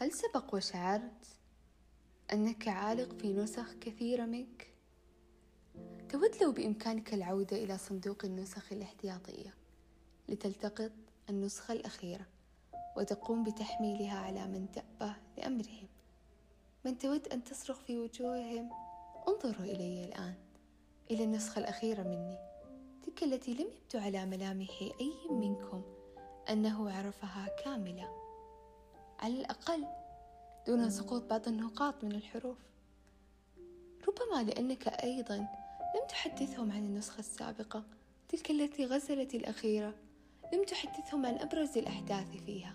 هل سبق وشعرت أنك عالق في نسخ كثيرة منك؟ تود لو بإمكانك العودة إلى صندوق النسخ الاحتياطية لتلتقط النسخة الأخيرة وتقوم بتحميلها على من تأبه لأمرهم. من تود أن تصرخ في وجوههم؟ انظروا إلي الآن إلى النسخة الأخيرة مني تلك التي لم يبدو على ملامح أي منكم أنه عرفها كاملة. على الأقل دون سقوط بعض النقاط من الحروف. ربما لأنك أيضا لم تحدثهم عن النسخة السابقة تلك التي غزلت الأخيرة. لم تحدثهم عن أبرز الأحداث فيها.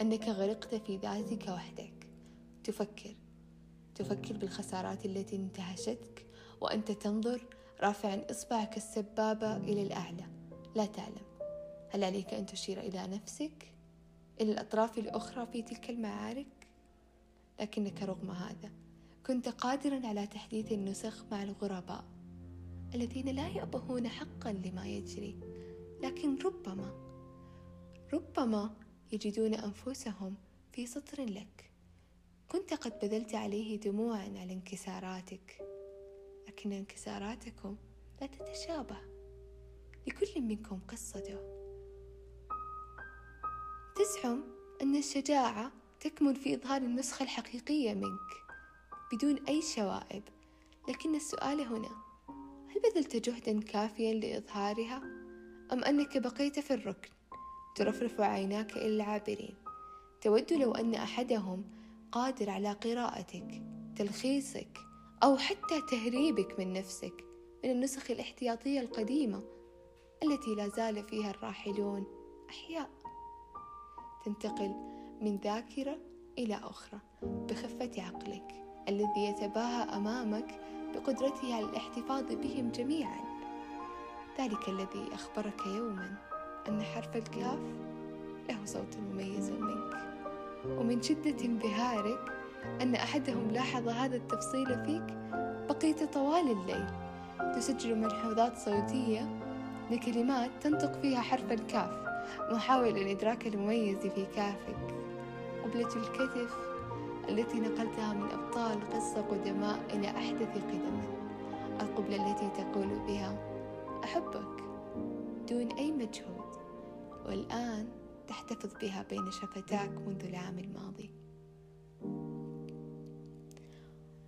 أنك غرقت في ذاتك وحدك. تفكر. تفكر بالخسارات التي انتهشتك وأنت تنظر رافعا إصبعك السبابة إلى الأعلى. لا تعلم. هل عليك أن تشير إلى نفسك؟ إلى الأطراف الأخرى في تلك المعارك؟ لكنك رغم هذا كنت قادرا على تحديث النسخ مع الغرباء الذين لا يأبهون حقا لما يجري. لكن ربما ربما يجدون أنفسهم في سطر لك. كنت قد بذلت عليه دموعا على انكساراتك. لكن انكساراتكم لا تتشابه. لكل منكم قصته تزعم أن الشجاعة تكمن في إظهار النسخة الحقيقية منك بدون أي شوائب. لكن السؤال هنا هل بذلت جهدا كافيا لإظهارها؟ أم أنك بقيت في الركن ترفرف عيناك إلى العابرين؟ تود لو أن أحدهم قادر على قراءتك تلخيصك أو حتى تهريبك من نفسك من النسخ الاحتياطية القديمة التي لا زال فيها الراحلون أحياء. تنتقل من ذاكرة إلى أخرى بخفة عقلك الذي يتباهى أمامك بقدرته على الاحتفاظ بهم جميعا. ذلك الذي أخبرك يوما أن حرف الكاف له صوت مميز منك. ومن شدة انبهارك أن أحدهم لاحظ هذا التفصيل فيك بقيت طوال الليل تسجل ملحوظات صوتية لكلمات تنطق فيها حرف الكاف. محاولا إدراك المميز في كافك قبلة الكتف التي نقلتها من أبطال قصة قدماء إلى أحدث قدم. القبلة التي تقول بها أحبك دون أي مجهود. والآن تحتفظ بها بين شفتاك منذ العام الماضي.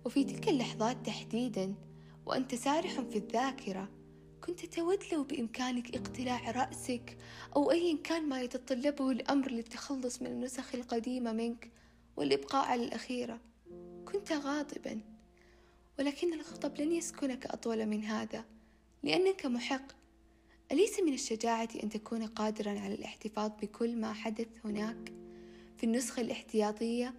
وفي تلك اللحظات تحديدا وأنت سارح في الذاكرة كنت تود لو بإمكانك اقتلاع رأسك أو أيا كان ما يتطلبه الأمر للتخلص من النسخ القديمة منك والإبقاء على الأخيرة. كنت غاضبا ولكن الغضب لن يسكنك أطول من هذا لأنك محق. أليس من الشجاعة أن تكون قادرا على الاحتفاظ بكل ما حدث هناك في النسخة الاحتياطية؟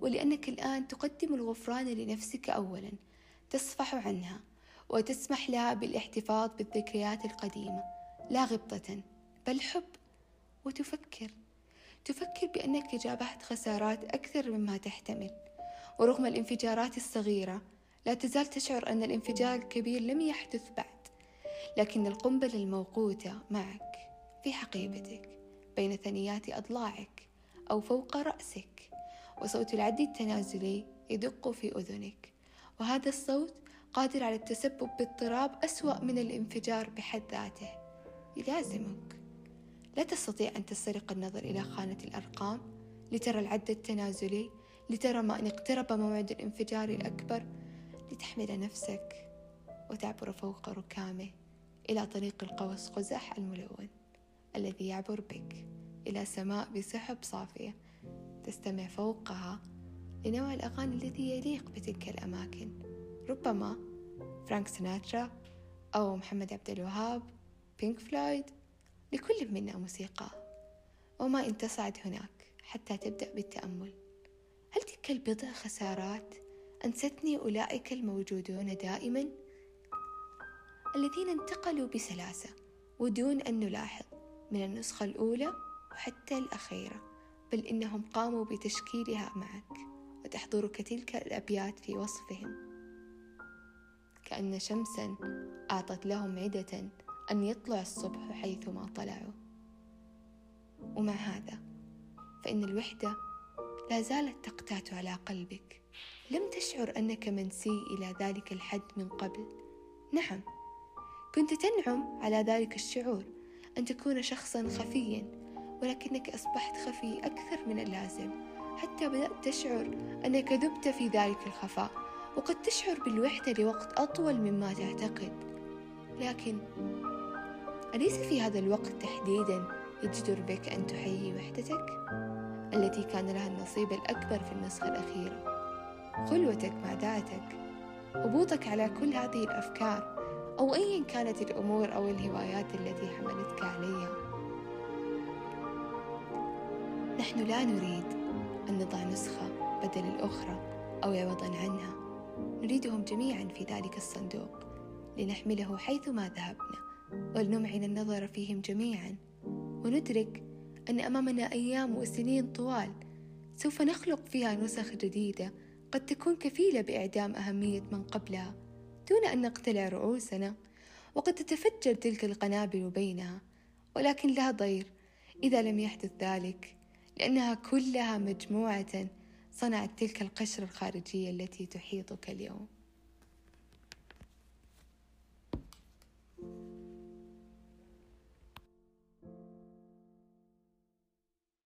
ولأنك الآن تقدم الغفران لنفسك أولا تصفح عنها. وتسمح لها بالاحتفاظ بالذكريات القديمة. لا غبطة بل حب وتفكر. تفكر بأنك جابهت خسارات أكثر مما تحتمل. ورغم الانفجارات الصغيرة لا تزال تشعر أن الانفجار الكبير لم يحدث بعد. لكن القنبلة الموقوتة معك في حقيبتك بين ثنيات أضلاعك أو فوق رأسك. وصوت العد التنازلي يدق في أذنك. وهذا الصوت قادر على التسبب باضطراب أسوأ من الانفجار بحد ذاته. يلازمك. لا تستطيع أن تسترق النظر إلى خانة الأرقام لترى العد التنازلي لترى ما إن اقترب موعد الانفجار الأكبر لتحمل نفسك وتعبر فوق ركامه إلى طريق القوس قزح الملون الذي يعبر بك إلى سماء بسحب صافية تستمع فوقها لنوع الأغاني الذي يليق بتلك الأماكن. ربما فرانك سيناترا أو محمد عبد الوهاب بينك فلويد لكل منا موسيقى. وما إن تصعد هناك حتى تبدأ بالتأمل. هل تلك البضع خسارات أنستني أولئك الموجودون دائما؟ الذين انتقلوا بسلاسة ودون أن نلاحظ من النسخة الأولى وحتى الأخيرة بل إنهم قاموا بتشكيلها معك وتحضرك تلك الأبيات في وصفهم. كأن شمسا أعطت لهم عدة أن يطلع الصبح حيثما طلعوا. ومع هذا فإن الوحدة لا زالت تقتات على قلبك. لم تشعر أنك منسي إلى ذلك الحد من قبل؟ نعم كنت تنعم على ذلك الشعور أن تكون شخصا خفيا ولكنك أصبحت خفي أكثر من اللازم حتى بدأت تشعر أنك ذبت في ذلك الخفاء. وقد تشعر بالوحدة لوقت أطول مما تعتقد. لكن أليس في هذا الوقت تحديدا يجدر بك أن تحيي وحدتك؟ التي كان لها النصيب الأكبر في النسخة الأخيرة. خلوتك مع ذاتك هبوطك على كل هذه الأفكار. أو أيا كانت الأمور أو الهوايات التي حملتك عليها. نحن لا نريد أن نضع نسخة بدل الأخرى أو عوضا عنها. نريدهم جميعا في ذلك الصندوق لنحمله حيثما ذهبنا ولنمعن النظر فيهم جميعا وندرك أن أمامنا أيام وسنين طوال سوف نخلق فيها نسخ جديدة قد تكون كفيلة بإعدام أهمية من قبلها دون أن نقتلع رؤوسنا وقد تتفجر تلك القنابل بينها ولكن لا ضير إذا لم يحدث ذلك لأنها كلها مجموعة صنعت تلك القشرة الخارجية التي تحيطك اليوم.